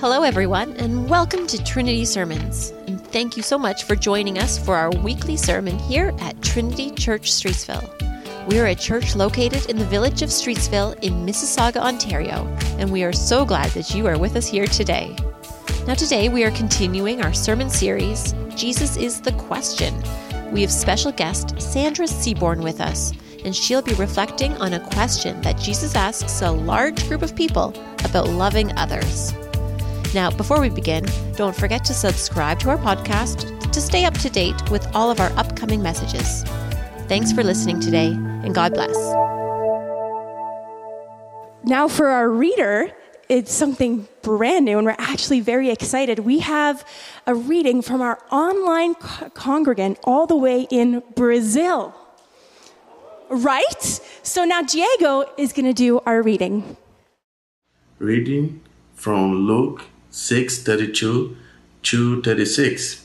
Hello, everyone, and welcome to Trinity Sermons. And thank you so much for joining us for our weekly sermon here at Trinity Church Streetsville. We are a church located in the village of Streetsville in Mississauga, Ontario, and we are so glad that you are with us here today. Now, today we are continuing our sermon series, Jesus is the Question. We have special guest Sandra Seaborn with us, and she'll be reflecting on a question that Jesus asks a large group of people about loving others. Now, before we begin, don't forget to subscribe to our podcast to stay up to date with all of our upcoming messages. Thanks for listening today, and God bless. Now, for our reader, it's something brand new, and we're actually very excited. We have a reading from our online co- congregant all the way in Brazil. Right? So now Diego is going to do our reading. Reading from Luke 6:32 to 36.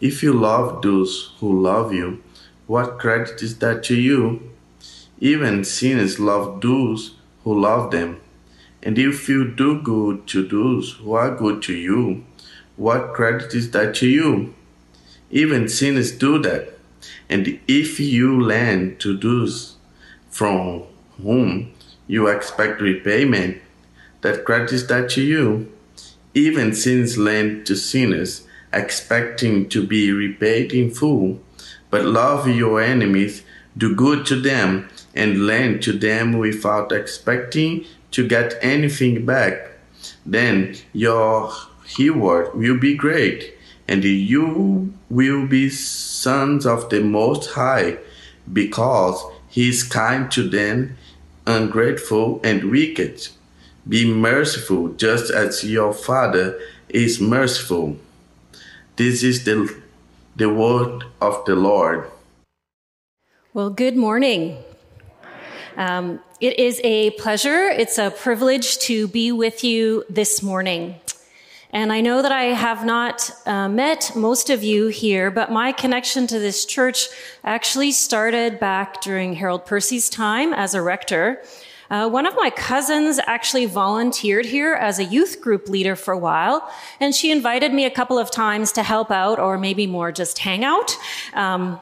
If you love those who love you, what credit is that to you? Even sinners love those who love them. And if you do good to those who are good to you, what credit is that to you? Even sinners do that. And if you lend to those from whom you expect repayment, that credit is that to you. Even sinners lent to sinners, expecting to be repaid in full. But love your enemies, do good to them, and lend to them without expecting to get anything back. Then your reward will be great, and you will be sons of the Most High, because He is kind to them, ungrateful and wicked. Be merciful, just as your Father is merciful. This is the, the word of the Lord. Well, good morning. Um, it is a pleasure, it's a privilege to be with you this morning. And I know that I have not uh, met most of you here, but my connection to this church actually started back during Harold Percy's time as a rector. Uh, one of my cousins actually volunteered here as a youth group leader for a while, and she invited me a couple of times to help out, or maybe more just hang out. Um,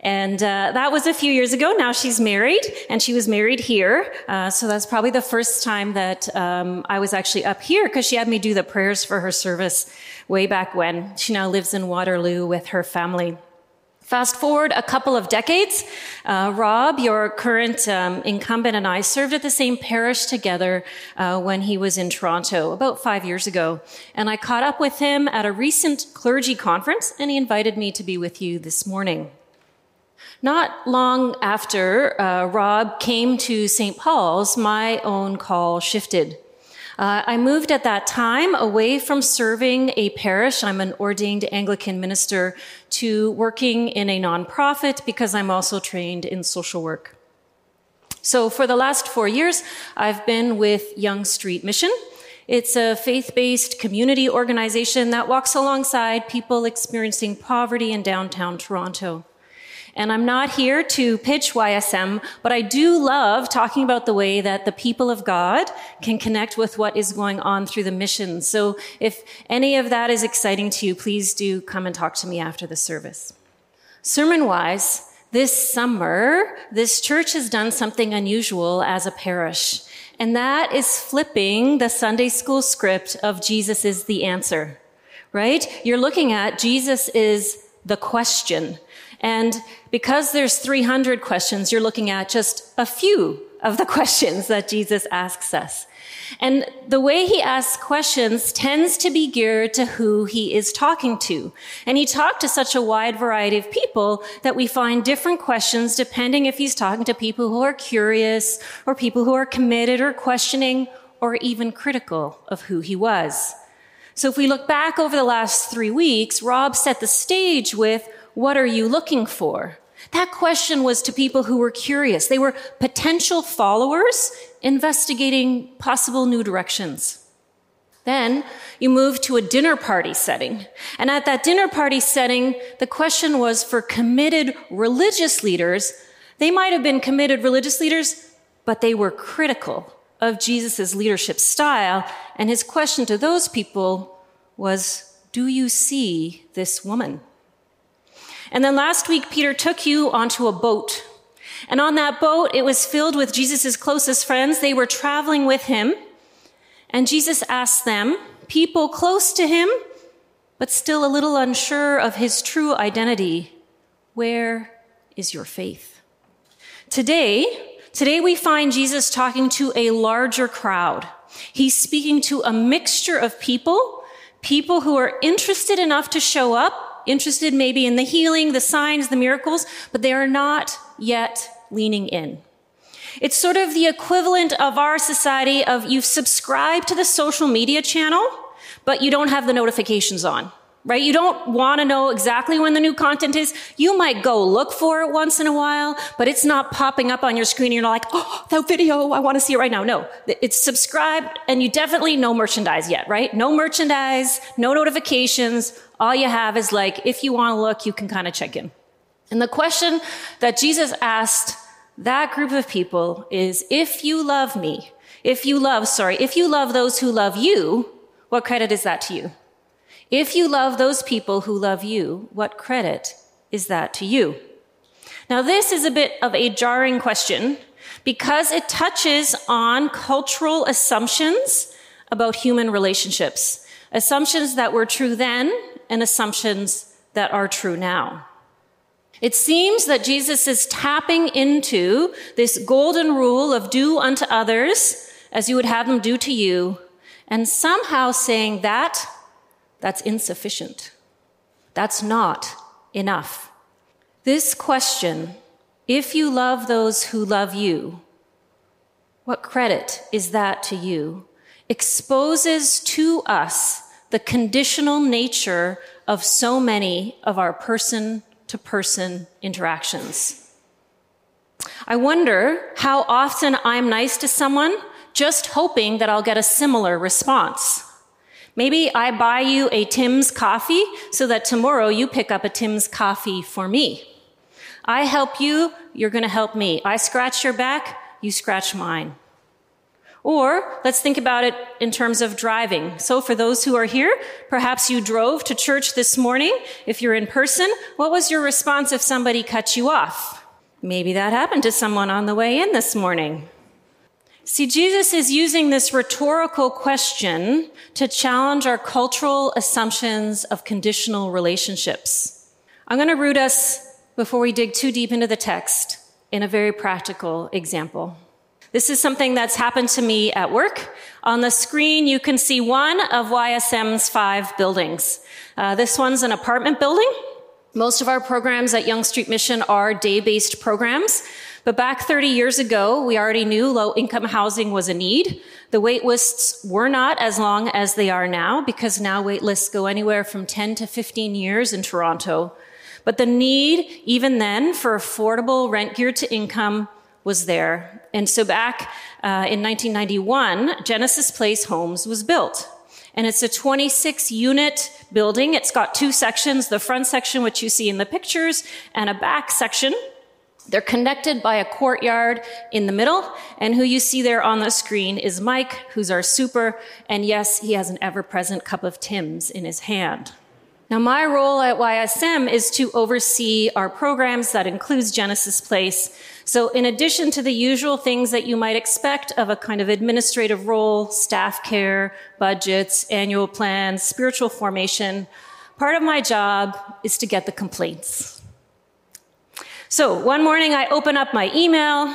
and uh, that was a few years ago. Now she's married, and she was married here. Uh, so that's probably the first time that um, I was actually up here because she had me do the prayers for her service way back when. She now lives in Waterloo with her family. Fast forward a couple of decades, uh, Rob, your current um, incumbent, and I served at the same parish together uh, when he was in Toronto about five years ago. And I caught up with him at a recent clergy conference, and he invited me to be with you this morning. Not long after uh, Rob came to St. Paul's, my own call shifted. Uh, I moved at that time away from serving a parish. I'm an ordained Anglican minister to working in a nonprofit because I'm also trained in social work. So for the last four years, I've been with Yonge Street Mission. It's a faith-based community organization that walks alongside people experiencing poverty in downtown Toronto. And I'm not here to pitch YSM, but I do love talking about the way that the people of God can connect with what is going on through the mission. So if any of that is exciting to you, please do come and talk to me after the service. Sermon wise, this summer, this church has done something unusual as a parish. And that is flipping the Sunday school script of Jesus is the answer, right? You're looking at Jesus is the question. And because there's 300 questions, you're looking at just a few of the questions that Jesus asks us. And the way he asks questions tends to be geared to who he is talking to. And he talked to such a wide variety of people that we find different questions depending if he's talking to people who are curious or people who are committed or questioning or even critical of who he was. So if we look back over the last three weeks, Rob set the stage with what are you looking for? That question was to people who were curious. They were potential followers investigating possible new directions. Then you move to a dinner party setting. And at that dinner party setting, the question was for committed religious leaders. They might have been committed religious leaders, but they were critical of Jesus' leadership style. And his question to those people was, Do you see this woman? And then last week, Peter took you onto a boat. And on that boat, it was filled with Jesus' closest friends. They were traveling with him. And Jesus asked them, people close to him, but still a little unsure of his true identity, where is your faith? Today, today we find Jesus talking to a larger crowd. He's speaking to a mixture of people, people who are interested enough to show up, interested maybe in the healing, the signs, the miracles, but they are not yet leaning in. It's sort of the equivalent of our society of you've subscribed to the social media channel, but you don't have the notifications on, right? You don't want to know exactly when the new content is. You might go look for it once in a while, but it's not popping up on your screen. You're not like, oh, that video, I want to see it right now. No, it's subscribed and you definitely no merchandise yet, right? No merchandise, no notifications. All you have is like, if you want to look, you can kind of check in. And the question that Jesus asked that group of people is if you love me, if you love, sorry, if you love those who love you, what credit is that to you? If you love those people who love you, what credit is that to you? Now, this is a bit of a jarring question because it touches on cultural assumptions about human relationships, assumptions that were true then and assumptions that are true now. It seems that Jesus is tapping into this golden rule of do unto others as you would have them do to you, and somehow saying that that's insufficient. That's not enough. This question, if you love those who love you, what credit is that to you? Exposes to us the conditional nature of so many of our person to person interactions. I wonder how often I'm nice to someone just hoping that I'll get a similar response. Maybe I buy you a Tim's coffee so that tomorrow you pick up a Tim's coffee for me. I help you, you're going to help me. I scratch your back, you scratch mine. Or let's think about it in terms of driving. So for those who are here, perhaps you drove to church this morning. If you're in person, what was your response if somebody cut you off? Maybe that happened to someone on the way in this morning. See, Jesus is using this rhetorical question to challenge our cultural assumptions of conditional relationships. I'm going to root us, before we dig too deep into the text, in a very practical example. This is something that's happened to me at work. On the screen, you can see one of YSM's five buildings. Uh, this one's an apartment building. Most of our programs at Yonge Street Mission are day-based programs. But back 30 years ago, we already knew low income housing was a need. The wait lists were not as long as they are now because now wait lists go anywhere from 10 to 15 years in Toronto. But the need, even then, for affordable rent geared to income was there. And so back uh, in 1991, Genesis Place Homes was built. And it's a 26 unit building. It's got two sections, the front section, which you see in the pictures, and a back section. They're connected by a courtyard in the middle. And who you see there on the screen is Mike, who's our super. And yes, he has an ever present cup of Tim's in his hand. Now, my role at YSM is to oversee our programs that includes Genesis Place. So in addition to the usual things that you might expect of a kind of administrative role, staff care, budgets, annual plans, spiritual formation, part of my job is to get the complaints. So one morning I open up my email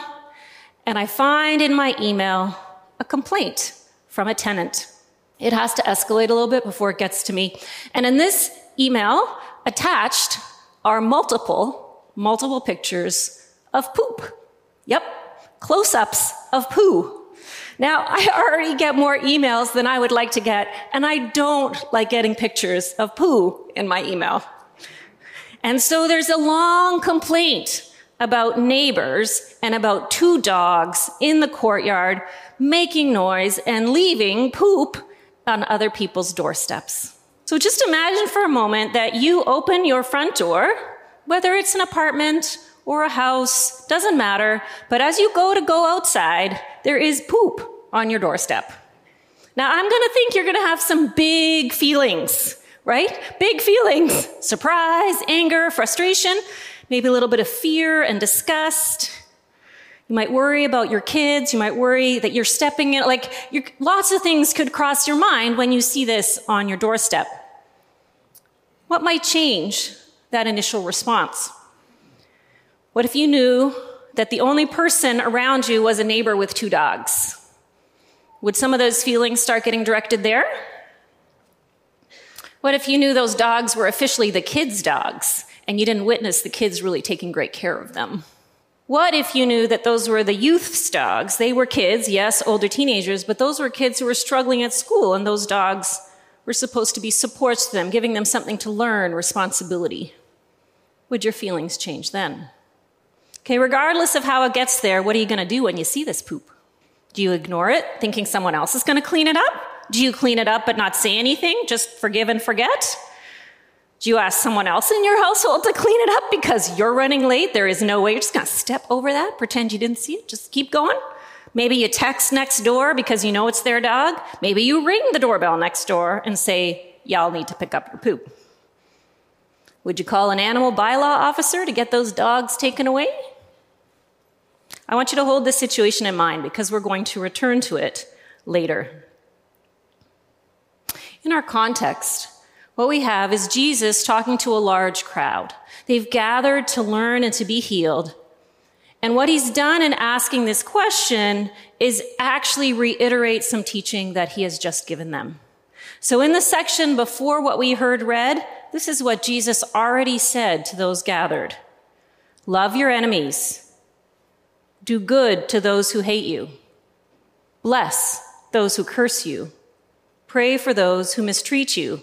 and I find in my email a complaint from a tenant. It has to escalate a little bit before it gets to me. And in this email attached are multiple, multiple pictures of poop. Yep, close ups of poo. Now, I already get more emails than I would like to get, and I don't like getting pictures of poo in my email. And so there's a long complaint about neighbors and about two dogs in the courtyard making noise and leaving poop on other people's doorsteps. So just imagine for a moment that you open your front door, whether it's an apartment or a house, doesn't matter. But as you go to go outside, there is poop on your doorstep. Now, I'm going to think you're going to have some big feelings, right? Big feelings surprise, anger, frustration, maybe a little bit of fear and disgust. You might worry about your kids. You might worry that you're stepping in. Like, lots of things could cross your mind when you see this on your doorstep. What might change that initial response? What if you knew that the only person around you was a neighbor with two dogs? Would some of those feelings start getting directed there? What if you knew those dogs were officially the kids' dogs and you didn't witness the kids really taking great care of them? What if you knew that those were the youth's dogs? They were kids, yes, older teenagers, but those were kids who were struggling at school, and those dogs were supposed to be supports to them, giving them something to learn, responsibility. Would your feelings change then? Okay, regardless of how it gets there, what are you going to do when you see this poop? Do you ignore it, thinking someone else is going to clean it up? Do you clean it up but not say anything, just forgive and forget? Do you ask someone else in your household to clean it up because you're running late? There is no way. You're just going to step over that, pretend you didn't see it, just keep going. Maybe you text next door because you know it's their dog. Maybe you ring the doorbell next door and say, Y'all need to pick up your poop. Would you call an animal bylaw officer to get those dogs taken away? I want you to hold this situation in mind because we're going to return to it later. In our context, what we have is Jesus talking to a large crowd. They've gathered to learn and to be healed. And what he's done in asking this question is actually reiterate some teaching that he has just given them. So in the section before what we heard read, this is what Jesus already said to those gathered. Love your enemies. Do good to those who hate you. Bless those who curse you. Pray for those who mistreat you.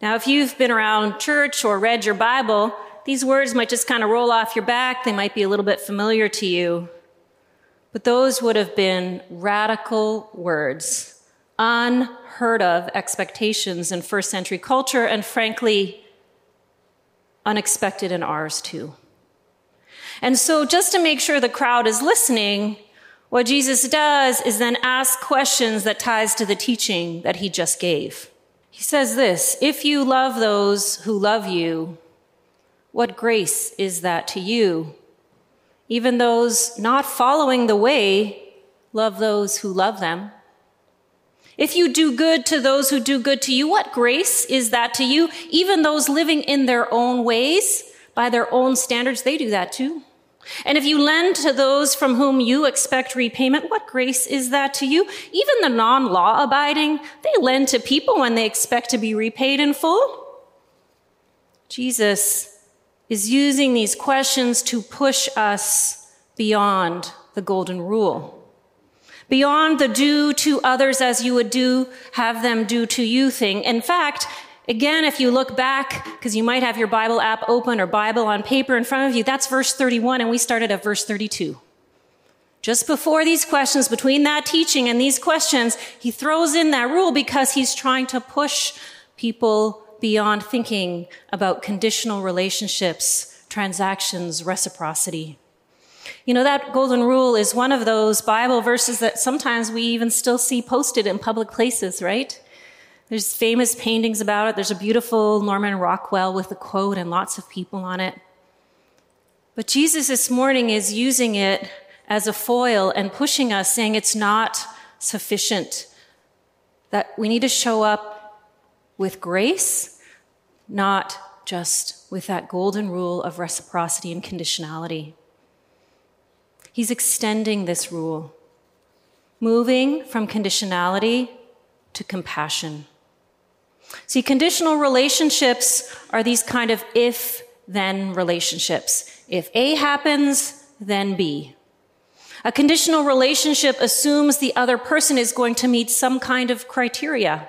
Now, if you've been around church or read your Bible, these words might just kind of roll off your back. They might be a little bit familiar to you. But those would have been radical words, unheard of expectations in first century culture, and frankly, unexpected in ours too. And so, just to make sure the crowd is listening, what Jesus does is then ask questions that ties to the teaching that he just gave. He says this If you love those who love you, what grace is that to you? Even those not following the way love those who love them. If you do good to those who do good to you, what grace is that to you? Even those living in their own ways, by their own standards, they do that too. And if you lend to those from whom you expect repayment, what grace is that to you? Even the non law abiding, they lend to people when they expect to be repaid in full. Jesus is using these questions to push us beyond the golden rule. Beyond the do to others as you would do, have them do to you thing. In fact, Again, if you look back, because you might have your Bible app open or Bible on paper in front of you, that's verse 31, and we started at verse 32. Just before these questions, between that teaching and these questions, he throws in that rule because he's trying to push people beyond thinking about conditional relationships, transactions, reciprocity. You know, that golden rule is one of those Bible verses that sometimes we even still see posted in public places, right? There's famous paintings about it. There's a beautiful Norman Rockwell with a quote and lots of people on it. But Jesus this morning is using it as a foil and pushing us, saying it's not sufficient, that we need to show up with grace, not just with that golden rule of reciprocity and conditionality. He's extending this rule, moving from conditionality to compassion. See, conditional relationships are these kind of if then relationships. If A happens, then B. A conditional relationship assumes the other person is going to meet some kind of criteria.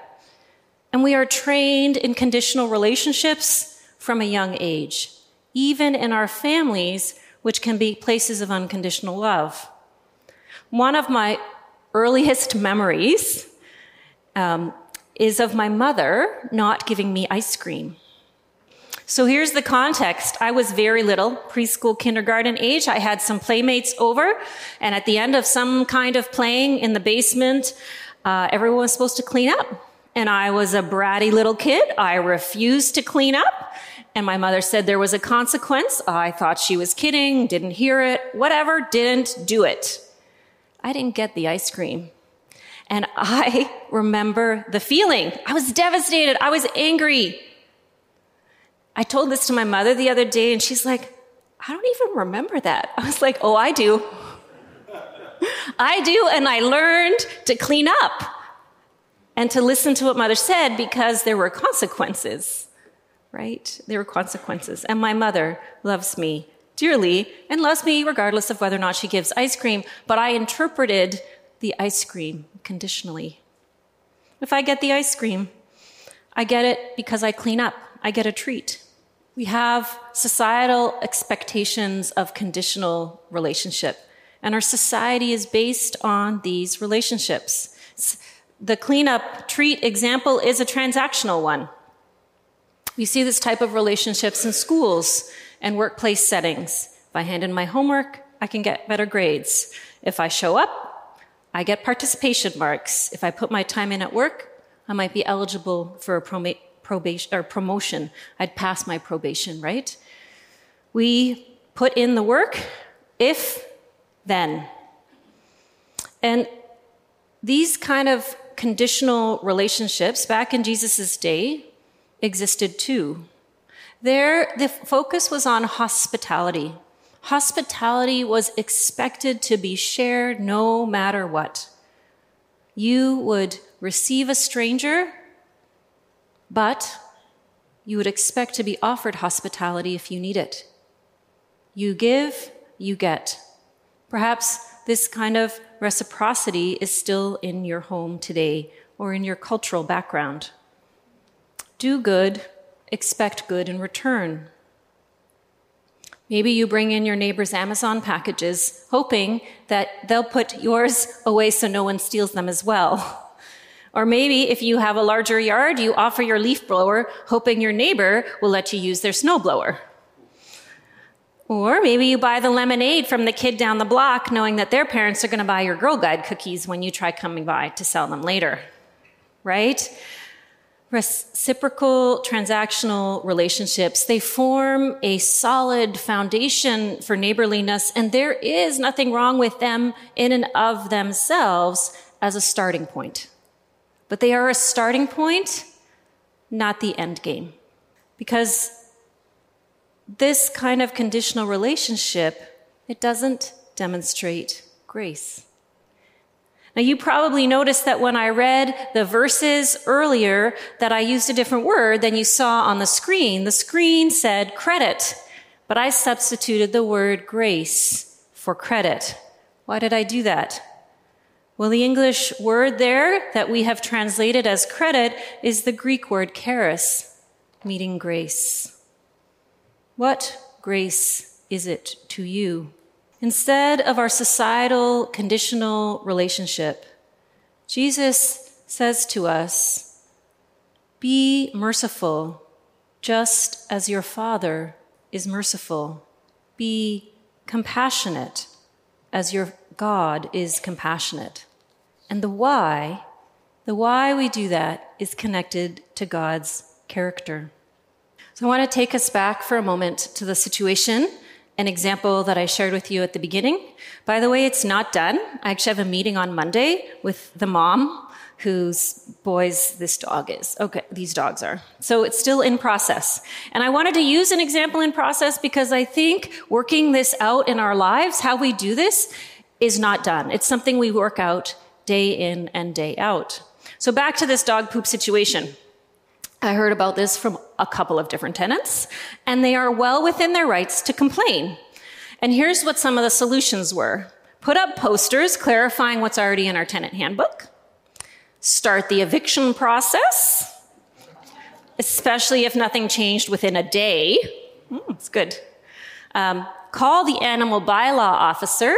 And we are trained in conditional relationships from a young age, even in our families, which can be places of unconditional love. One of my earliest memories um, is of my mother not giving me ice cream. So here's the context. I was very little, preschool, kindergarten age. I had some playmates over, and at the end of some kind of playing in the basement, uh, everyone was supposed to clean up. And I was a bratty little kid. I refused to clean up. And my mother said there was a consequence. I thought she was kidding, didn't hear it, whatever, didn't do it. I didn't get the ice cream. And I remember the feeling. I was devastated. I was angry. I told this to my mother the other day, and she's like, I don't even remember that. I was like, oh, I do. I do, and I learned to clean up and to listen to what mother said because there were consequences, right? There were consequences. And my mother loves me dearly and loves me regardless of whether or not she gives ice cream, but I interpreted the ice cream conditionally. If I get the ice cream, I get it because I clean up, I get a treat. We have societal expectations of conditional relationship, and our society is based on these relationships. The cleanup treat example is a transactional one. We see this type of relationships in schools and workplace settings. If I hand in my homework, I can get better grades. If I show up, I get participation marks. If I put my time in at work, I might be eligible for a probation or promotion. I'd pass my probation, right? We put in the work if then. And these kind of conditional relationships back in Jesus' day existed too. There, the focus was on hospitality. Hospitality was expected to be shared no matter what. You would receive a stranger but you would expect to be offered hospitality if you need it. You give, you get. Perhaps this kind of reciprocity is still in your home today or in your cultural background. Do good, expect good in return. Maybe you bring in your neighbor's Amazon packages, hoping that they'll put yours away so no one steals them as well. Or maybe if you have a larger yard, you offer your leaf blower, hoping your neighbor will let you use their snow blower. Or maybe you buy the lemonade from the kid down the block, knowing that their parents are going to buy your Girl Guide cookies when you try coming by to sell them later. Right? Reciprocal transactional relationships, they form a solid foundation for neighborliness, and there is nothing wrong with them in and of themselves as a starting point. But they are a starting point, not the end game. Because this kind of conditional relationship, it doesn't demonstrate grace. Now, you probably noticed that when I read the verses earlier, that I used a different word than you saw on the screen. The screen said credit, but I substituted the word grace for credit. Why did I do that? Well, the English word there that we have translated as credit is the Greek word charis, meaning grace. What grace is it to you? Instead of our societal conditional relationship, Jesus says to us, Be merciful, just as your Father is merciful. Be compassionate, as your God is compassionate. And the why, the why we do that is connected to God's character. So I want to take us back for a moment to the situation, an example that I shared with you at the beginning. By the way, it's not done. I actually have a meeting on Monday with the mom whose boys this dog is. Okay, these dogs are. So it's still in process. And I wanted to use an example in process because I think working this out in our lives, how we do this, is not done. It's something we work out day in and day out. So back to this dog poop situation. I heard about this from a couple of different tenants, and they are well within their rights to complain. And here's what some of the solutions were. Put up posters clarifying what's already in our tenant handbook. Start the eviction process, especially if nothing changed within a day. Mm, it's good. Um, call the animal bylaw officer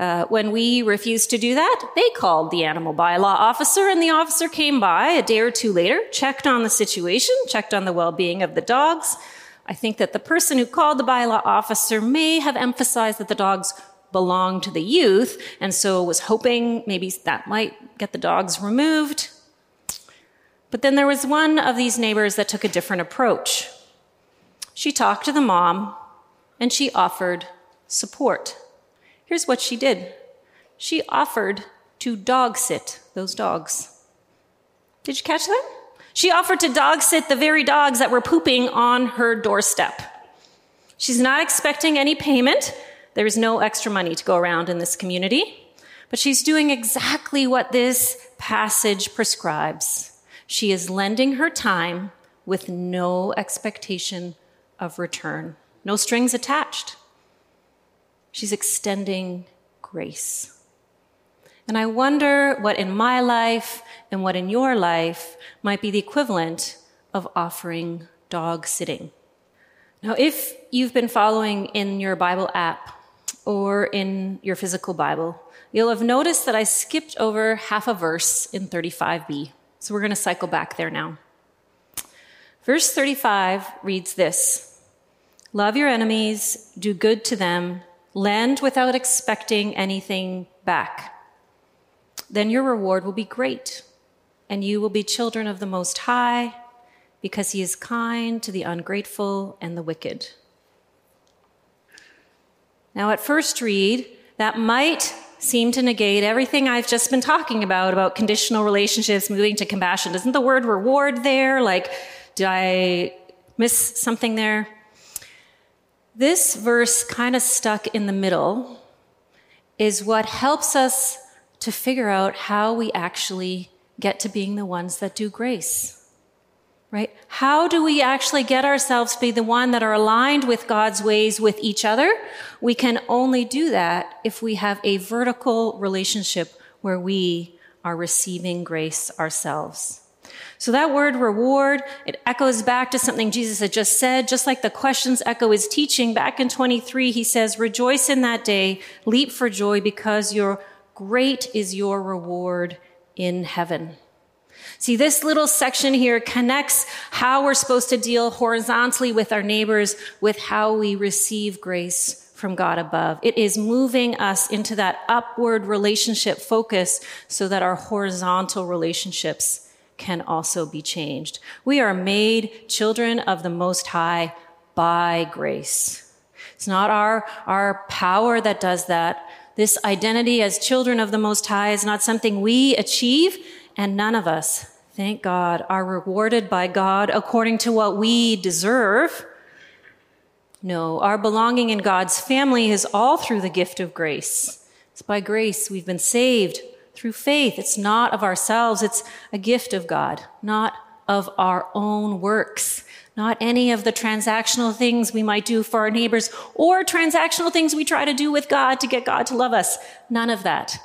Uh, when we refused to do that, they called the animal bylaw officer, and the officer came by a day or two later, checked on the situation, checked on the well being of the dogs. I think that the person who called the bylaw officer may have emphasized that the dogs belonged to the youth, and so was hoping maybe that might get the dogs removed. But then there was one of these neighbors that took a different approach. She talked to the mom and she offered support. Here's what she did she offered to dog sit those dogs. Did you catch that? She offered to dog sit the very dogs that were pooping on her doorstep. She's not expecting any payment. There is no extra money to go around in this community. But she's doing exactly what this passage prescribes. She is lending her time with no expectation of return, no strings attached. She's extending grace. And I wonder what in my life and what in your life might be the equivalent of offering dog sitting. Now, if you've been following in your Bible app or in your physical Bible, you'll have noticed that I skipped over half a verse in 35b. So we're going to cycle back there now. Verse 35 reads this Love your enemies, do good to them, lend without expecting anything back. Then your reward will be great, and you will be children of the Most High, because He is kind to the ungrateful and the wicked. Now, at first read, that might seem to negate everything I've just been talking about, about conditional relationships moving to compassion. Isn't the word reward there? Like, did I miss something there? This verse, kind of stuck in the middle, is what helps us to figure out how we actually get to being the ones that do grace right? How do we actually get ourselves to be the one that are aligned with God's ways with each other? We can only do that if we have a vertical relationship where we are receiving grace ourselves. So that word reward, it echoes back to something Jesus had just said, just like the questions echo his teaching back in 23. He says, rejoice in that day, leap for joy because your great is your reward in heaven. See, this little section here connects how we're supposed to deal horizontally with our neighbors with how we receive grace from God above. It is moving us into that upward relationship focus so that our horizontal relationships can also be changed. We are made children of the Most High by grace. It's not our, our power that does that. This identity as children of the Most High is not something we achieve, and none of us, thank God, are rewarded by God according to what we deserve. No, our belonging in God's family is all through the gift of grace. It's by grace we've been saved through faith. It's not of ourselves, it's a gift of God, not of our own works, not any of the transactional things we might do for our neighbors or transactional things we try to do with God to get God to love us. None of that.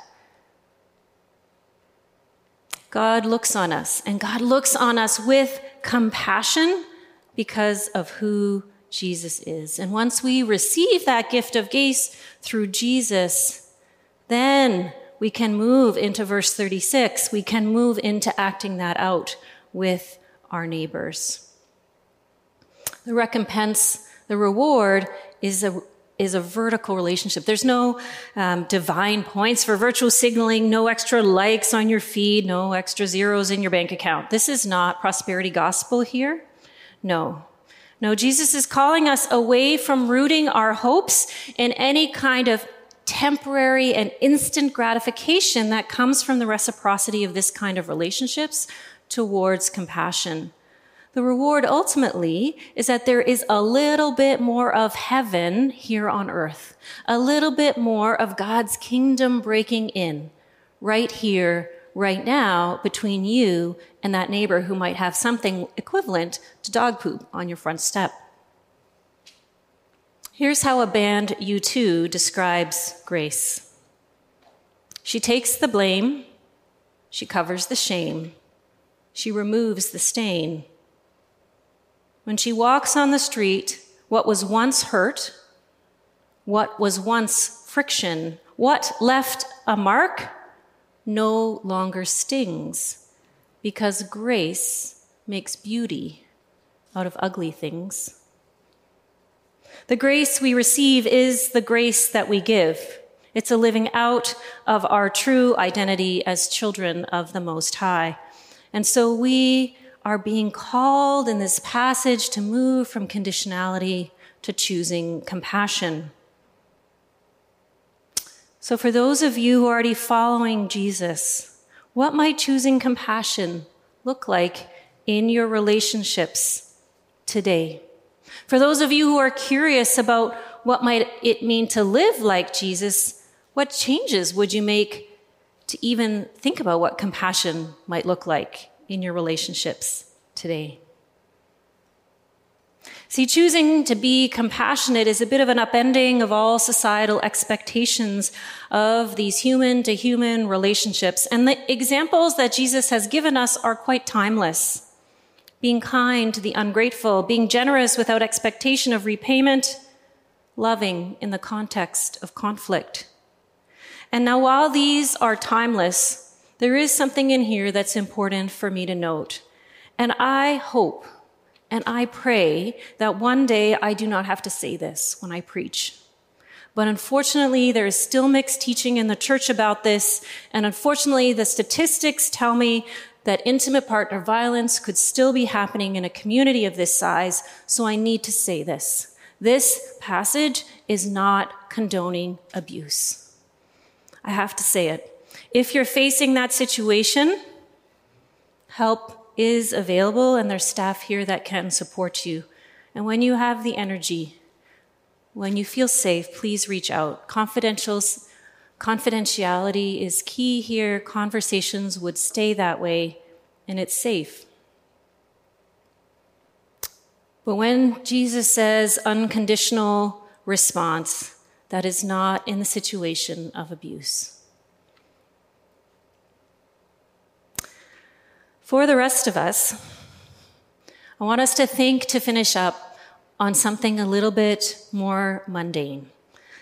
God looks on us, and God looks on us with compassion because of who Jesus is. And once we receive that gift of grace through Jesus, then we can move into verse 36. We can move into acting that out with our neighbors. The recompense, the reward is a is a vertical relationship. There's no um, divine points for virtual signaling, no extra likes on your feed, no extra zeros in your bank account. This is not prosperity gospel here. No. No, Jesus is calling us away from rooting our hopes in any kind of temporary and instant gratification that comes from the reciprocity of this kind of relationships towards compassion. The reward ultimately is that there is a little bit more of heaven here on earth, a little bit more of God's kingdom breaking in right here, right now, between you and that neighbor who might have something equivalent to dog poop on your front step. Here's how a band U2 describes grace. She takes the blame, she covers the shame, she removes the stain. When she walks on the street, what was once hurt, what was once friction What left a mark no longer stings because grace makes beauty out of ugly things. The grace we receive is the grace that we give. It's a living out of our true identity as children of the Most High. And so we are being called in this passage to move from conditionality to choosing compassion. So, for those of you who are already following Jesus, what might choosing compassion look like in your relationships today? For those of you who are curious about what might it mean to live like Jesus, what changes would you make to even think about what compassion might look like in your relationships today? See, choosing to be compassionate is a bit of an upending of all societal expectations of these human to human relationships. And the examples that Jesus has given us are quite timeless. Being kind to the ungrateful, being generous without expectation of repayment, loving in the context of conflict. And now, while these are timeless, there is something in here that's important for me to note. And I hope and I pray that one day I do not have to say this when I preach. But unfortunately, there is still mixed teaching in the church about this. And unfortunately, the statistics tell me that intimate partner violence could still be happening in a community of this size. So I need to say this. This passage is not condoning abuse. I have to say it. If you're facing that situation, help is available and there's staff here that can support you. And when you have the energy, when you feel safe, please reach out. Confidentials, confidentiality is key here. Conversations would stay that way, and it's safe. But when Jesus says unconditional response, that is not in the situation of abuse. For the rest of us, I want us to think to finish up on something a little bit more mundane.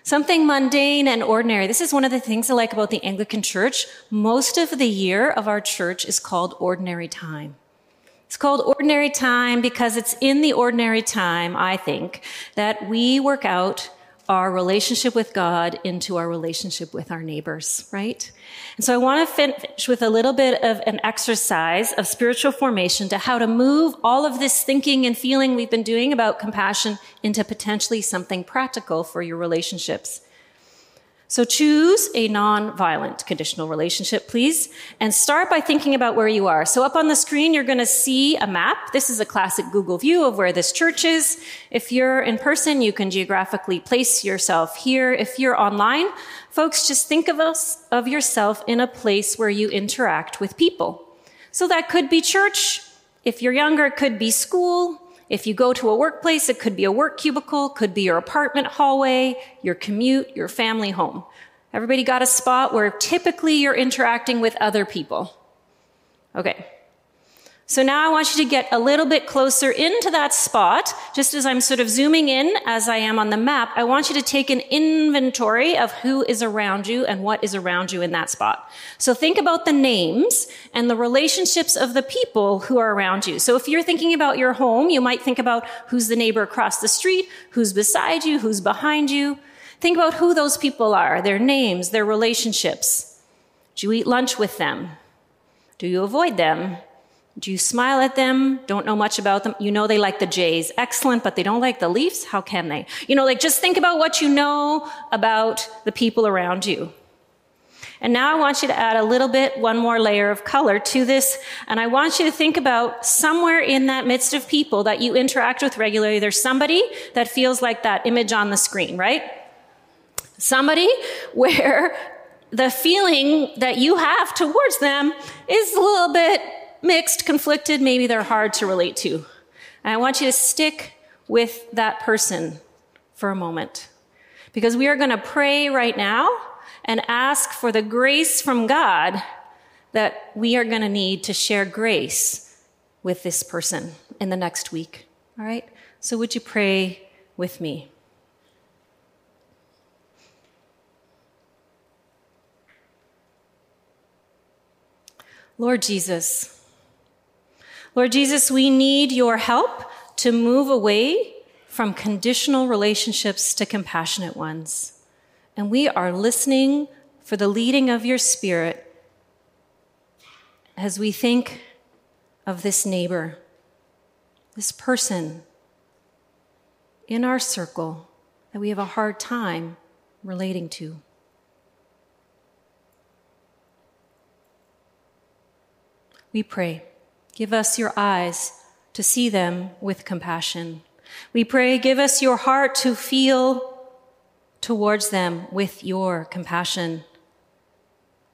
Something mundane and ordinary. This is one of the things I like about the Anglican Church. Most of the year of our church is called ordinary time. It's called ordinary time because it's in the ordinary time, I think, that we work out our relationship with God into our relationship with our neighbors, right? And so I want to finish with a little bit of an exercise of spiritual formation to how to move all of this thinking and feeling we've been doing about compassion into potentially something practical for your relationships. So choose a non-violent conditional relationship, please, and start by thinking about where you are. So up on the screen, you're going to see a map. This is a classic Google view of where this church is. If you're in person, you can geographically place yourself here. If you're online, folks, just think of us, of yourself in a place where you interact with people. So that could be church. If you're younger, it could be school. If you go to a workplace, it could be a work cubicle, could be your apartment hallway, your commute, your family home. Everybody got a spot where typically you're interacting with other people. Okay. So now I want you to get a little bit closer into that spot. Just as I'm sort of zooming in as I am on the map, I want you to take an inventory of who is around you and what is around you in that spot. So think about the names and the relationships of the people who are around you. So if you're thinking about your home, you might think about who's the neighbor across the street, who's beside you, who's behind you. Think about who those people are, their names, their relationships. Do you eat lunch with them? Do you avoid them? Do you smile at them? Don't know much about them. You know they like the Jays. Excellent, but they don't like the Leafs? How can they? You know, like just think about what you know about the people around you. And now I want you to add a little bit, one more layer of color to this. And I want you to think about somewhere in that midst of people that you interact with regularly, there's somebody that feels like that image on the screen, right? Somebody where the feeling that you have towards them is a little bit mixed, conflicted, maybe they're hard to relate to. And I want you to stick with that person for a moment because we are going to pray right now and ask for the grace from God that we are going to need to share grace with this person in the next week. All right? So, would you pray with me? Lord Jesus, Lord Jesus, we need your help to move away from conditional relationships to compassionate ones. And we are listening for the leading of your Spirit as we think of this neighbor, this person in our circle that we have a hard time relating to. We pray, give us your eyes to see them with compassion. We pray, give us your heart to feel towards them with your compassion.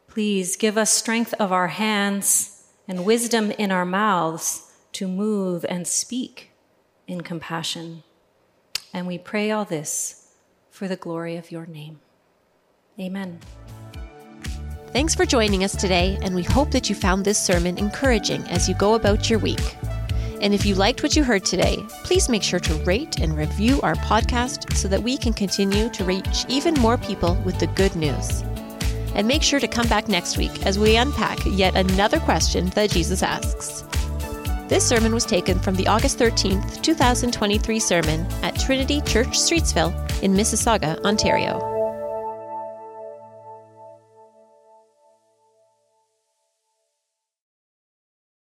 Please give us strength of our hands and wisdom in our mouths to move and speak in compassion. And we pray all this for the glory of your name. Amen. Thanks for joining us today, and we hope that you found this sermon encouraging as you go about your week. And if you liked what you heard today, please make sure to rate and review our podcast so that we can continue to reach even more people with the good news. And make sure to come back next week as we unpack yet another question that Jesus asks. This sermon was taken from the August 13th, 2023 sermon at Trinity Church Streetsville in Mississauga, Ontario.